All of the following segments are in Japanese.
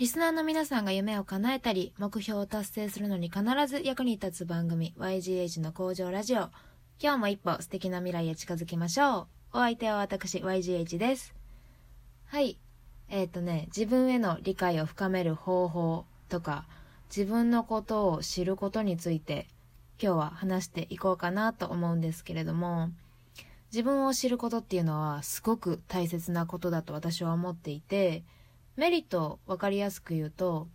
リスナーの皆さんが夢を叶えたり、目標を達成するのに必ず役に立つ番組、YGH の工場ラジオ。今日も一歩素敵な未来へ近づきましょう。お相手は私、YGH です。はい。えっ、とね、自分への理解を深める方法とか、自分のことを知ることについて、今日は話していこうかなと思うんですけれども、自分を知ることっていうのはすごく大切なことだと私は思っていて、メリット分かりやすく言うと、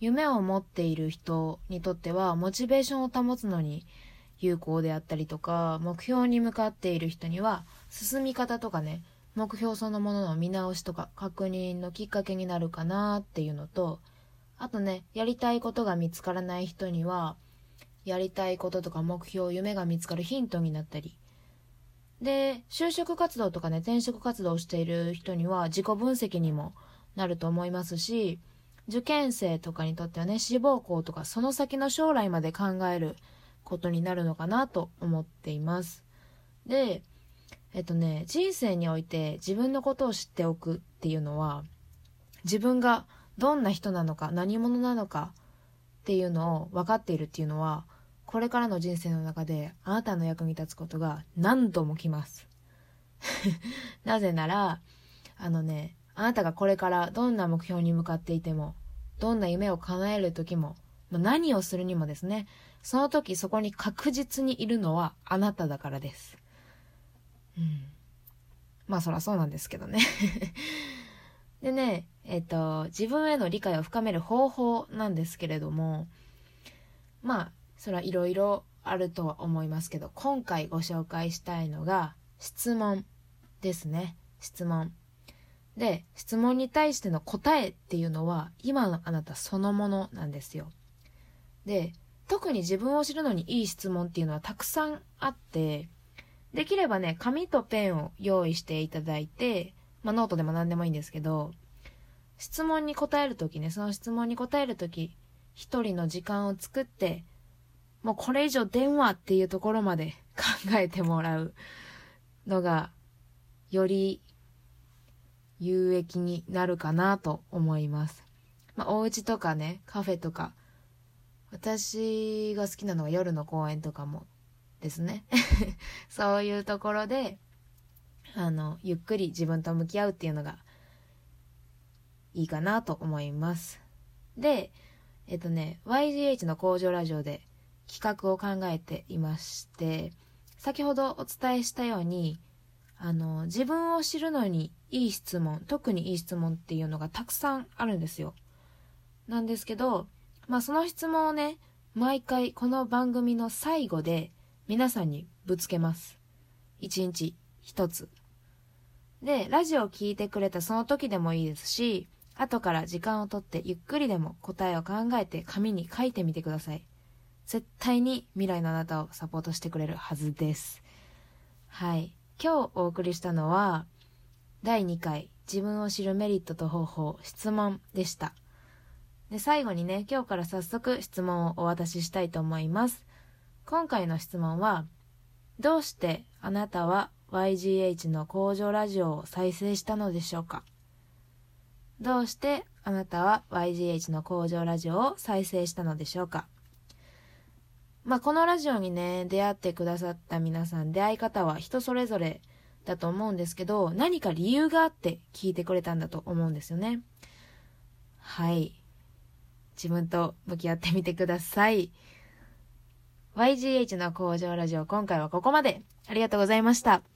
夢を持っている人にとってはモチベーションを保つのに有効であったりとか、目標に向かっている人には進み方とかね、目標そのものの見直しとか確認のきっかけになるかなっていうのと、あとね、やりたいことが見つからない人には、やりたいこととか目標、夢が見つかるヒントになったり、で、就職活動とかね、転職活動をしている人には自己分析にもなると思いますし、受験生とかにとってはね、志望校とかその先の将来まで考えることになるのかなと思っています。で、えっとね、人生において自分のことを知っておくっていうのは、自分がどんな人なのか、何者なのかっていうのを分かっているっていうのは、これからの人生の中であなたの役に立つことが何度も来ます。なぜなら、あのね、あなたがこれからどんな目標に向かっていても、どんな夢を叶える時も、ま何をするにもですね、その時そこに確実にいるのはあなただからです。うん。まあそらそうなんですけどね。でね、えっ、と、自分への理解を深める方法なんですけれども、まあ、それはいろいろあるとは思いますけど、今回ご紹介したいのが質問ですね。質問。で、質問に対しての答えっていうのは、今のあなたそのものなんですよ。で、特に自分を知るのにいい質問っていうのはたくさんあって、できればね、紙とペンを用意していただいて、まあノートでも何でもいいんですけど、質問に答えるときね、その質問に答えるとき、一人の時間を作って、もうこれ以上電話っていうところまで考えてもらうのが、より有益になるかなと思います。まあ、お家とかね、カフェとか、私が好きなのは夜の公園とかもですね。そういうところで、あの、ゆっくり自分と向き合うっていうのがいいかなと思います。で、えっとね、YGH の工場ラジオで企画を考えていまして、先ほどお伝えしたように、あの、自分を知るのにいい質問、特にいい質問っていうのがたくさんあるんですよ。なんですけど、まあその質問をね、毎回この番組の最後で皆さんにぶつけます。一日一つ。で、ラジオを聞いてくれたその時でもいいですし、後から時間をとってゆっくりでも答えを考えて紙に書いてみてください。絶対に未来のあなたをサポートしてくれるはずです。はい。今日お送りしたのは、第2回自分を知るメリットと方法質問でした。で、最後にね、今日から早速質問をお渡ししたいと思います。今回の質問は、どうしてあなたは YGH の工場ラジオを再生したのでしょうか？どうしてあなたは YGH の工場ラジオを再生したのでしょうか？まあ、このラジオにね、出会ってくださった皆さん、出会い方は人それぞれだと思うんですけど、何か理由があって聞いてくれたんだと思うんですよね。はい。自分と向き合ってみてください。YGH の工場ラジオ、今回はここまで。ありがとうございました。